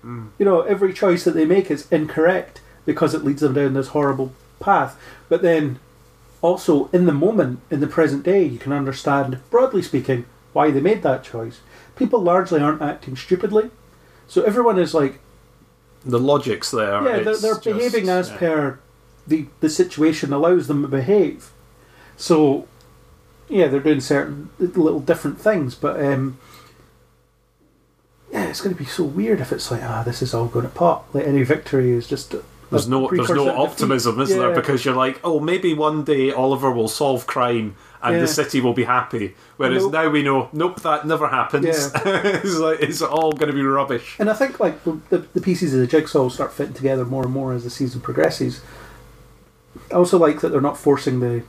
Mm. You know, every choice that they make is incorrect, because it leads them down this horrible path. But then, also in the moment, in the present day, you can understand, broadly speaking, why they made that choice. People largely aren't acting stupidly, so everyone is like, The logic's there. yeah, they're, they're just- behaving as yeah. per the the situation allows them to behave. So, yeah, they're doing certain little different things, but um, yeah, it's going to be so weird if it's like, ah, this is all going to pop. Like any victory is just There's no, there's no to defeat. optimism, is there? Because you're like, oh, maybe one day Oliver will solve crime and Yeah. the city will be happy. Whereas Nope. now we know, nope, that never happens. Yeah. it's like it's all going to be rubbish. And I think like the, the, the pieces of the jigsaw start fitting together more and more as the season progresses. I also like that they're not forcing the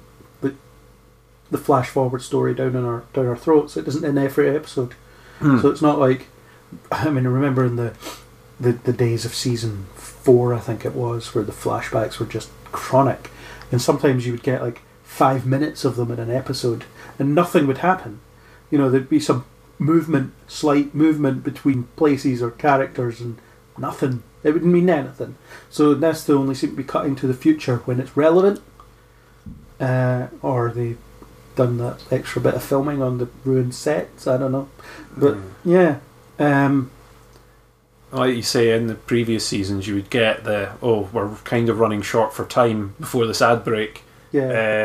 the, the flash forward story down in our down our throats. It doesn't end every episode, so it's not like I mean, I remember in the, the the days of season four, I think it was, where the flashbacks were just chronic, and sometimes you would get like five minutes of them in an episode, and nothing would happen. You know, there'd be some movement, slight movement between places or characters, and nothing. It wouldn't mean anything. So this they only seem to be cutting to the future when it's relevant, uh, or they done that extra bit of filming on the ruined sets. I don't know, but yeah. Um, Like you say, in the previous seasons, you would get the oh, we're kind of running short for time before this ad break. yeah,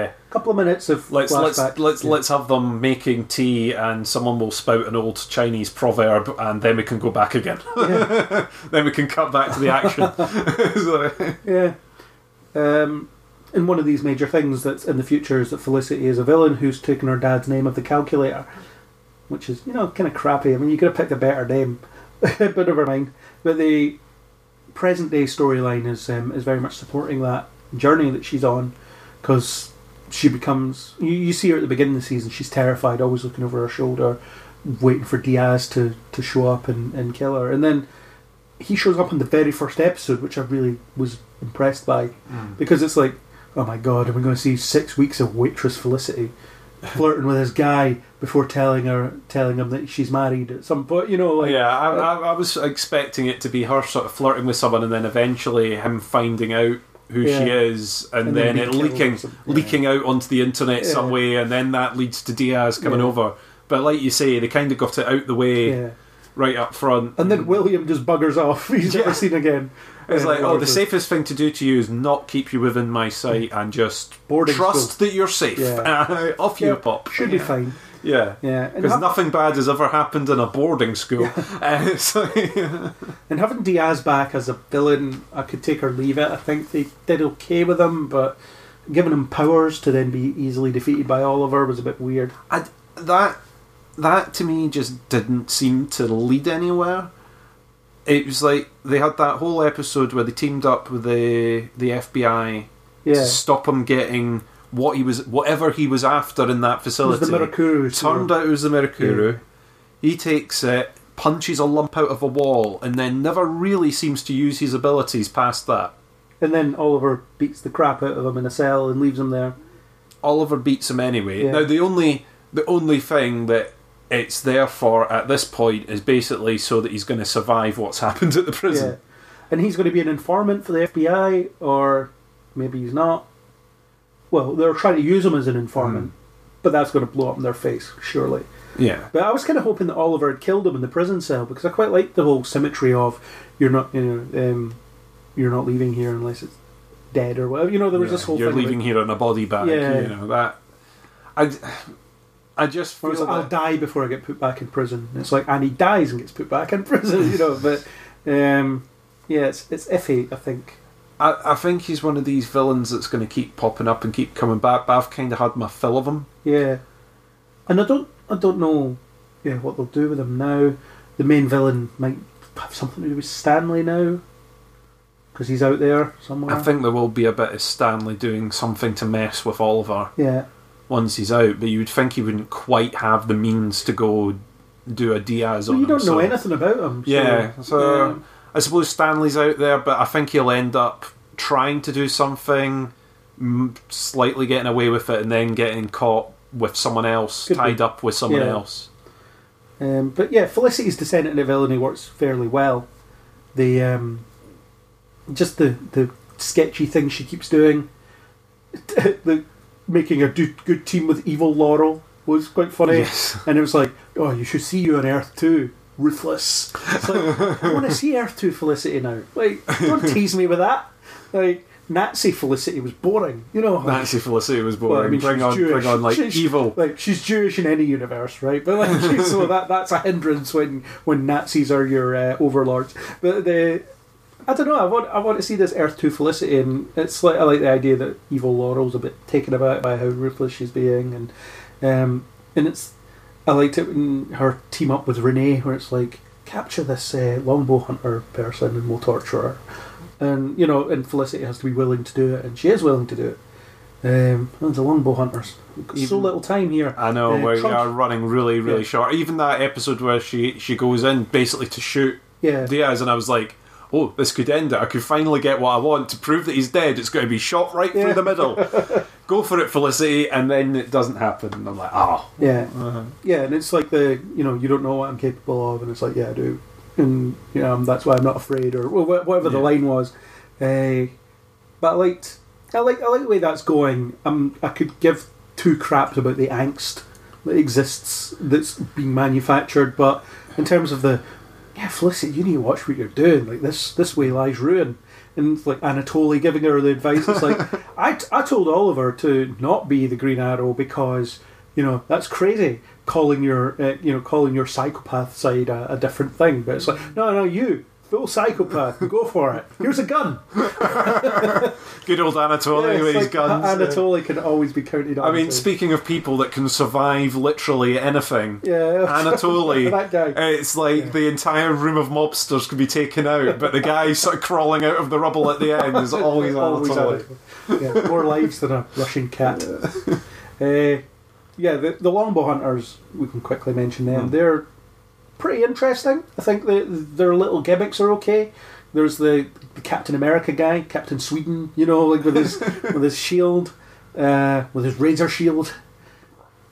Uh, a couple of minutes of let's let's let's Yeah. let's have them making tea, and someone will spout an old Chinese proverb, and then we can go back again. yeah. then we can cut back to the action. So- Yeah. Um, and one of these major things that's in the future is that Felicity is a villain who's taken her dad's name of the calculator, which is, you know, kind of crappy. I mean, you could have picked a better name, but never mind. But the present day storyline is um, is very much supporting that journey that she's on because she becomes. You, you see her at the beginning of the season, she's terrified, always looking over her shoulder, waiting for Diaz to, to show up and, and kill her. And then he shows up in the very first episode, which I really was impressed by because it's like, oh my god, are we going to see six weeks of waitress Felicity flirting with this guy before telling her, telling him that she's married at some point? You know, like yeah, I, uh, I, I was expecting it to be her sort of flirting with someone, and then eventually him finding out who Yeah. she is, and, And then then, it leaking. Yeah. leaking out onto the internet some way, and then that leads to Diaz coming Yeah. over. But like you say, they kind of got it out the way yeah. right up front. And then William just buggers off. He's Yeah. never seen again. It's like, oh, the safest thing to do to you is not keep you within my sight and just Boarding trust school. that you're safe. Yeah. Off you Yeah, pop. Should be fine. Yeah. Yeah, Because ha- nothing bad has ever happened in a boarding school. Uh, so- and having Diaz back as a villain, I could take or leave it. I think they did okay with him, but giving him powers to then be easily defeated by Oliver was a bit weird. I, that that to me just didn't seem to lead anywhere. It was like they had that whole episode where they teamed up with the the FBI Yeah, to stop him getting what he was, whatever he was after in that it was facility. the Mirakuru. Turned out it was the Mirakuru. He takes it, punches a lump out of a wall, and then never really seems to use his abilities past that. and then Oliver beats the crap out of him in a cell and leaves him there. Oliver beats him anyway. Yeah. Now the only the only thing that it's there for at this point is basically so that he's going to survive what's happened at the Yeah, prison. and he's going to be an informant for the FBI, or maybe he's not. Well, they're trying to use him as an informant, Hmm. but that's going to blow up in their face, surely. Yeah. But I was kind of hoping that Oliver had killed him in the prison cell because I quite like the whole symmetry of you're not, you know, um, you're not leaving here unless it's dead or whatever. You know, there was Yeah, this whole You're leaving here in a body bag. Yeah. You know that. I, I just feel like, I'll die before I get put back in prison. It's like, and he dies and gets put back in prison, you know. But um, yeah, it's it's iffy. I think. I, I think he's one of these villains that's going to keep popping up and keep coming back. But I've kind of had my fill of him. Yeah, and I don't I don't know, yeah, what they'll do with him now. The main villain might have something to do with Stanley now, because he's out there somewhere. I think there will be a bit of Stanley doing something to mess with Oliver Yeah, once he's out, but you would think he wouldn't quite have the means to go do a Diaz well, on you don't him, know so- anything about him. So, Yeah, so um, I suppose Stanley's out there, but I think he'll end up trying to do something, slightly getting away with it, and then getting caught with someone else, Could be. tied up with someone Yeah. else. Um, but yeah, Felicity's descent into villainy works fairly well. The um, just the the sketchy things she keeps doing. the making a do- good team with evil Laurel was quite funny, Yes. and it was like, oh, you should see you on Earth too. Ruthless. It's like, I want to see Earth 2 Felicity now. Like, don't tease me with that. Like, Nazi Felicity was boring. You know, Nazi Felicity was boring. well, I mean, bring on, Jewish. bring on like She's- evil. Like she's Jewish in any universe, right? But like, she- so that that's a hindrance when when Nazis are your uh, overlords. But the I don't know. I want I want to see this Earth Two Felicity, and it's like I like the idea that evil Laurel's a bit taken aback by how ruthless she's being, and um, and it's I liked it when her team up with Rene, where it's like capture this uh, longbow hunter person and we'll torture her, and you know, and Felicity has to be willing to do it, and she is willing to do it. Um, and the longbow hunters, We've got so little time here. I know Uh, we Trump- are running really, really Yeah. short. Even that episode where she she goes in basically to shoot Yeah, Diaz, and I was like, "Oh, this could end it. I could finally get what I want to prove that he's dead. It's going to be shot right Yeah. through the middle. Go for it, Felicity." And then it doesn't happen, and I'm like, "Oh, yeah, uh-huh. yeah, and it's like the you know you don't know what I'm capable of, and it's like yeah I do, and you know that's why I'm not afraid or wh- wh- whatever the Yeah. line was. Uh, but I liked I like I like the way that's going. Um, I could give two craps about the angst that exists that's being manufactured, but in terms of the yeah Felicity, you need to watch what you're doing. Like this this way lies ruin. And like Anatoly giving her the advice. It's like I, I told Oliver to not be the Green Arrow because you know that's crazy. Calling your uh, you know calling your psychopath side a, a different thing, but it's like no no you full psychopath go for it. Here's a gun. good old Anatoly Yeah, with his like guns." Anatoly can always be counted on. I mean, speaking of people that can survive literally anything, yeah, Anatoly. that guy. It's like the entire room of mobsters could be taken out, but the guy sort of crawling out of the rubble at the end is always Always Anatoly. Yeah, more lives than a Russian cat. uh, yeah, the, the longbow hunters. We can quickly mention them. Hmm. They're pretty interesting. I think the, their little gimmicks are okay. There's the, the Captain America guy, Captain Sweden. You know, like with his with his shield, uh, with his razor shield.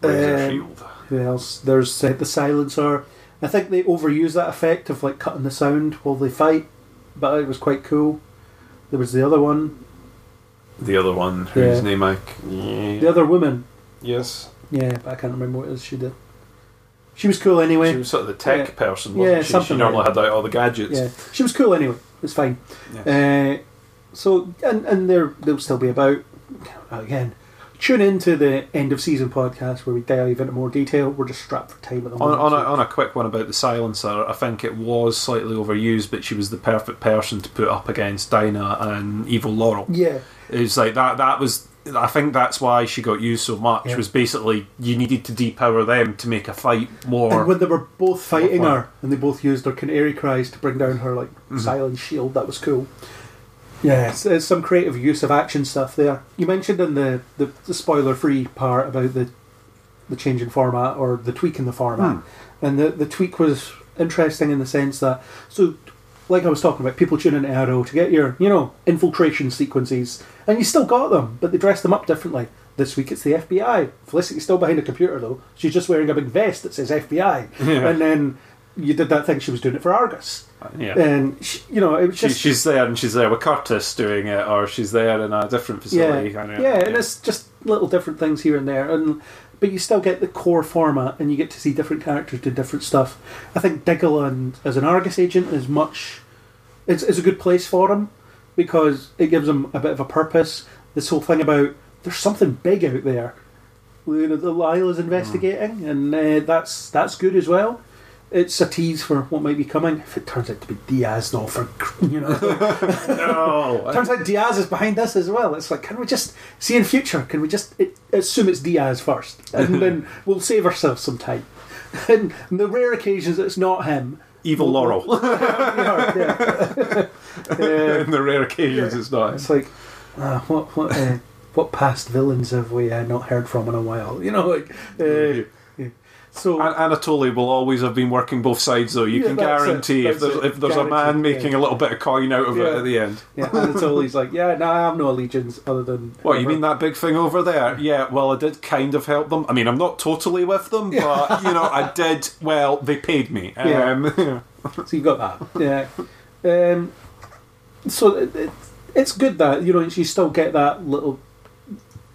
Razor Um, shield. Who else? There's uh, the silencer. I think they overuse that effect of like cutting the sound while they fight, but it was quite cool. There was the other one, The other one, whose Yeah. name I. the other woman. Yes. Yeah, but I can't remember what it is she did. She was cool anyway. She was sort of the tech Yeah. person, wasn't Yeah, she? She something normally like had out all the gadgets. yeah, she was cool anyway. It's fine. Uh, so and and they're they'll still be about again. Tune into the end of season podcast where we dive into more detail. We're just strapped for time at the On, moment. on, a, on a quick one about the silencer, I think it was slightly overused, but she was the perfect person to put up against Dinah and Evil Laurel. yeah, It's like that. That was. I think that's why she got used so much. Yeah. Was basically you needed to depower them to make a fight more. and when they were both fighting her, and they both used their canary cries to bring down her like Mm-hmm. silent shield, that was cool. Yeah, it's, it's some creative use of action stuff there. You mentioned in the, the, the spoiler free part about the the change in format or the tweak in the format, Hmm. and the the tweak was interesting in the sense that so. Like I was talking about, people tune into Arrow to get your, you know, infiltration sequences, and you still got them, but they dress them up differently. This week it's the FBI. Felicity's still behind a computer though. She's just wearing a big vest that says FBI. Yeah. And then you did that thing she was doing it for Argus. Uh, yeah. And, she, you know, it was She, she's there and she's there with Curtis doing it, or she's there in a different yeah, facility. yeah, kind of- and it's just little different things here and there. and But you still get the core format and you get to see different characters do different stuff. I think Diggle and, as an Argus agent is much. It's, it's a good place for him because it gives him a bit of a purpose. This whole thing about there's something big out there you know, that Lyla's investigating, and uh, that's that's good as well. It's a tease for what might be coming. If it turns out to be Diaz, no, for you know, no. turns out Diaz is behind this as well. It's like, can we just see in future? Can we just it, assume it's Diaz first, and then we'll save ourselves some time. And the rare occasions that it's not him, Evil Laurel. yeah, yeah. Uh, in the rare occasions it's not. It's like, uh, what what uh, what past villains have we uh, not heard from in a while? You know, like. Yeah. So An- Anatoly will always have been working both sides, though. You Yeah, can it, guarantee if there's, if there's a man making yeah. a little bit of coin out of it at the end. yeah, Anatoly's like, yeah, no, I have no allegiance other than. What, you mean that big thing over there? Yeah, well, I did kind of help them. I mean, I'm not totally with them, but, you know, I did, well, they paid me. Yeah. Um, So you got that, yeah. Um, so it, it, it's good that you know you still get that little,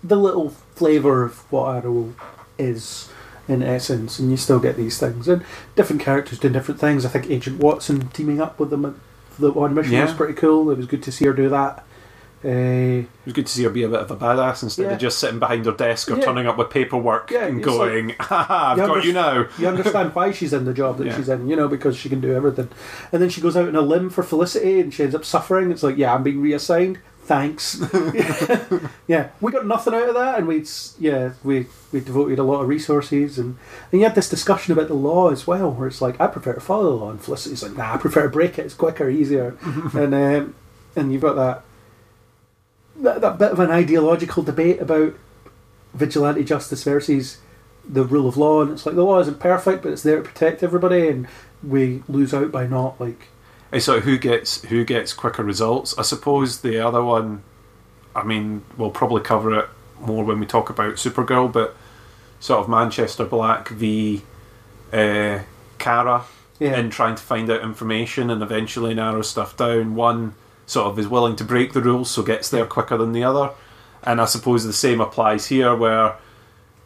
the little flavour of what Arrow is in essence, and you still get these things and different characters doing different things. I think Agent Watson teaming up with them at the one mission was pretty cool. It was good to see her do that. Uh, It was good to see her be a bit of a badass instead Yeah. of just sitting behind her desk or Yeah. turning up with paperwork Yeah, and going, "Haha, I've got you now." you understand why she's in the job that Yeah. she's in, you know, because she can do everything. And then she goes out on a limb for Felicity and she ends up suffering. It's like, yeah, I'm being reassigned. Thanks. yeah, we got nothing out of that, and we yeah we we devoted a lot of resources, and and you had this discussion about the law as well, where it's like I prefer to follow the law, and Felicity's like, nah, I prefer to break it. It's quicker, easier, and um, and you've got that, that that bit of an ideological debate about vigilante justice versus the rule of law, and it's like the law isn't perfect, but it's there to protect everybody, and we lose out by not like It's like who gets who gets quicker results. I suppose the other one, I mean, we'll probably cover it more when we talk about Supergirl, but sort of Manchester Black v uh, Kara Yeah. in trying to find out information and eventually narrow stuff down. One sort of is willing to break the rules, so gets there quicker than the other. And I suppose the same applies here, where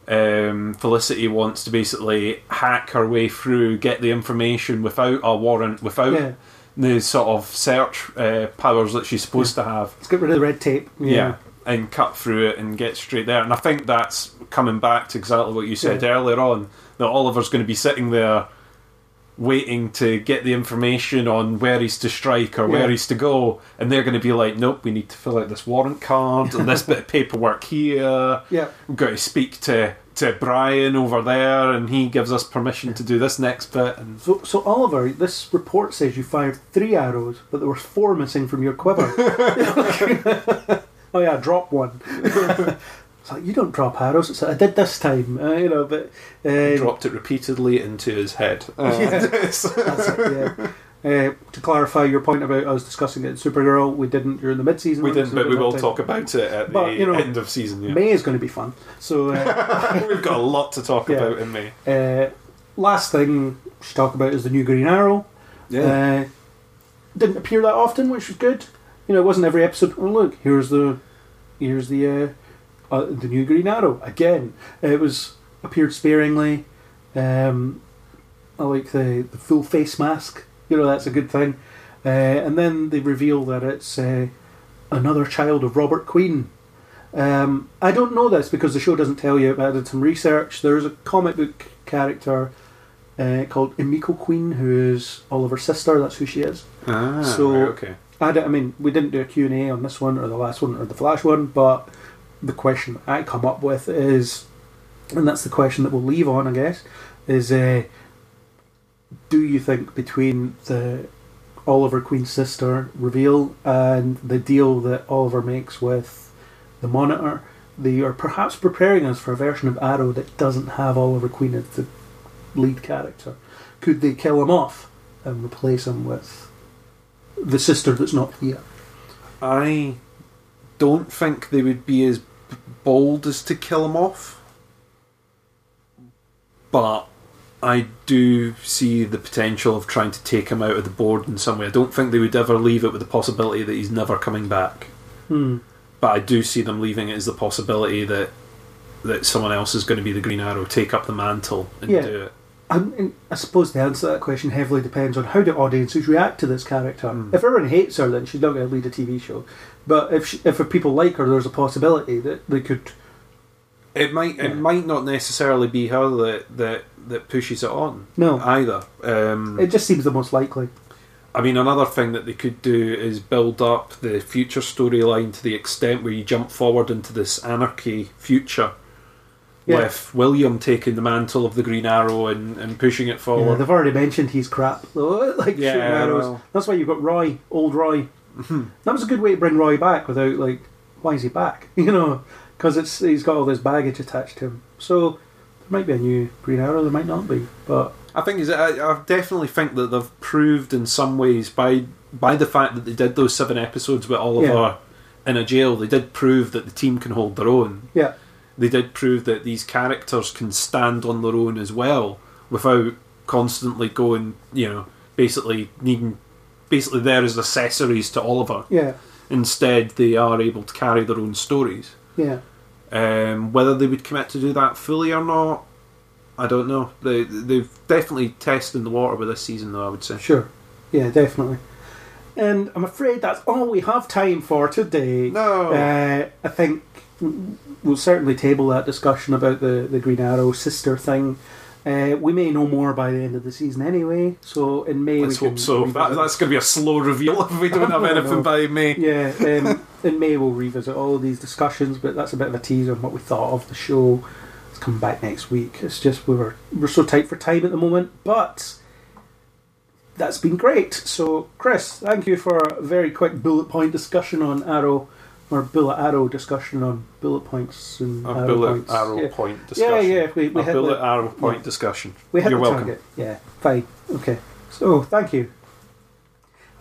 um, Felicity wants to basically hack her way through, get the information without a warrant, without Yeah. The sort of search uh, powers that she's supposed to have. let's get rid of the red tape. Yeah. And cut through it and get straight there. And I think that's coming back to exactly what you said Yeah. earlier on that Oliver's going to be sitting there waiting to get the information on where he's to strike or where Yeah. he's to go. And they're going to be like, nope, we need to fill out this warrant card and this bit of paperwork here. yeah. We've got to speak to, to Brian over there and he gives us permission to do this next bit. And So, so Oliver, this report says you fired three arrows, but there were four missing from your quiver. oh yeah, drop one. It's like you don't drop arrows. It's like, I did this time, uh, you know. But uh, dropped it repeatedly into his head. Yeah. That's it, yeah. Uh, to clarify your point about us discussing it in Supergirl, we didn't during the mid-season. We didn't, but we will have talk about it at But, the you know, end of season. Yeah. May is going to be fun. So, uh, We've got a lot to talk Yeah. about in May. uh, last thing we should talk about is the new Green Arrow. Uh, didn't appear that often, which was good. You know, it wasn't every episode. Oh look, here's the, here's the, uh, the new Green Arrow again. It was appeared sparingly. Um, I like the the full face mask. You know, that's a good thing. Uh, and then they reveal that it's uh, another child of Robert Queen. Um, I don't know this because the show doesn't tell you. But I did some research. There's a comic book character uh, called Emiko Queen, who is Oliver's sister. That's who she is. Ah, So- right, okay. I, I mean, we didn't do a Q&A on this one or the last one or the Flash one, but the question I come up with is, and that's the question that we'll leave on, I guess, is uh, do you think between the Oliver Queen's sister reveal and the deal that Oliver makes with the Monitor, they are perhaps preparing us for a version of Arrow that doesn't have Oliver Queen as the lead character? Could they kill him off and replace him with the sister that's not here? I don't think they would be as bold as to kill him off, but I do see the potential of trying to take him out of the board in some way. I don't think they would ever leave it with the possibility that he's never coming back. Hmm. But I do see them leaving it as the possibility that that someone else is going to be the Green Arrow, take up the mantle and Yeah. do it. I, and I suppose the answer to that question heavily depends on how do audiences react to this character. Hmm. If everyone hates her, then she's not going to lead a TV show. But if she, if people like her, there's a possibility that they could. It might Yeah. it might not necessarily be her that that, that pushes it on No, either. Um, it just seems the most likely. I mean, another thing that they could do is build up the future storyline to the extent where you jump forward into this anarchy future Yeah. with William taking the mantle of the Green Arrow and, and pushing it forward. Yeah, they've already mentioned he's crap, though. like Yeah, shooting arrows. well. That's why you've got Roy, old Roy. Mm-hmm. That was a good way to bring Roy back without like, why is he back? You know, because it's he's got all this baggage attached to him. So there might be a new Green Arrow, there might not be, but I think is I, I definitely think that they've proved in some ways by by the fact that they did those seven episodes with Oliver Yeah. in a jail, they did prove that the team can hold their own. yeah, They did prove that these characters can stand on their own as well without constantly going, you know, basically needing basically there as accessories to Oliver. yeah. Instead, they are able to carry their own stories. Yeah. Um, whether they would commit to do that fully or not, I don't know. They they've definitely tested the water with this season, though. I would say. Sure. Yeah, definitely. And I'm afraid that's all we have time for today. No. Uh, I think we'll certainly table that discussion about the, the Green Arrow sister thing. Uh, we may know more by the end of the season anyway, so in May Let's hope so. That, that's going to be a slow reveal if we don't have anything know. by May. Yeah, um, in May we'll revisit all of these discussions, but that's a bit of a teaser on what we thought of the show. It's coming back next week. It's just we were we're so tight for time at the moment, but that's been great. So, Chris, thank you for a very quick bullet point discussion on Arrow, or bullet arrow discussion on bullet points and arrow bullet points. arrow yeah. point discussion. Yeah, yeah, we- we a bullet the- arrow point yeah. discussion. We hit You're the welcome. target. Yeah, fine. Okay. So, oh, thank you.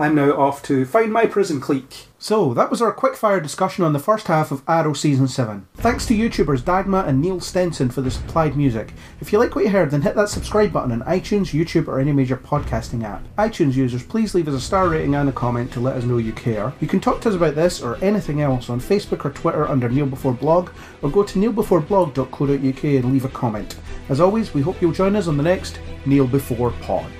I'm now off to find my prison clique. So, that was our quickfire discussion on the first half of Arrow Season 7. Thanks to YouTubers Dagma and Neil Stenson for the supplied music. If you like what you heard, then hit that subscribe button on iTunes, YouTube, or any major podcasting app. iTunes users, please leave us a star rating and a comment to let us know you care. You can talk to us about this or anything else on Facebook or Twitter under Kneel Before Blog, or go to kneelbeforeblog.co.uk and leave a comment. As always, we hope you'll join us on the next Kneel Before Pod.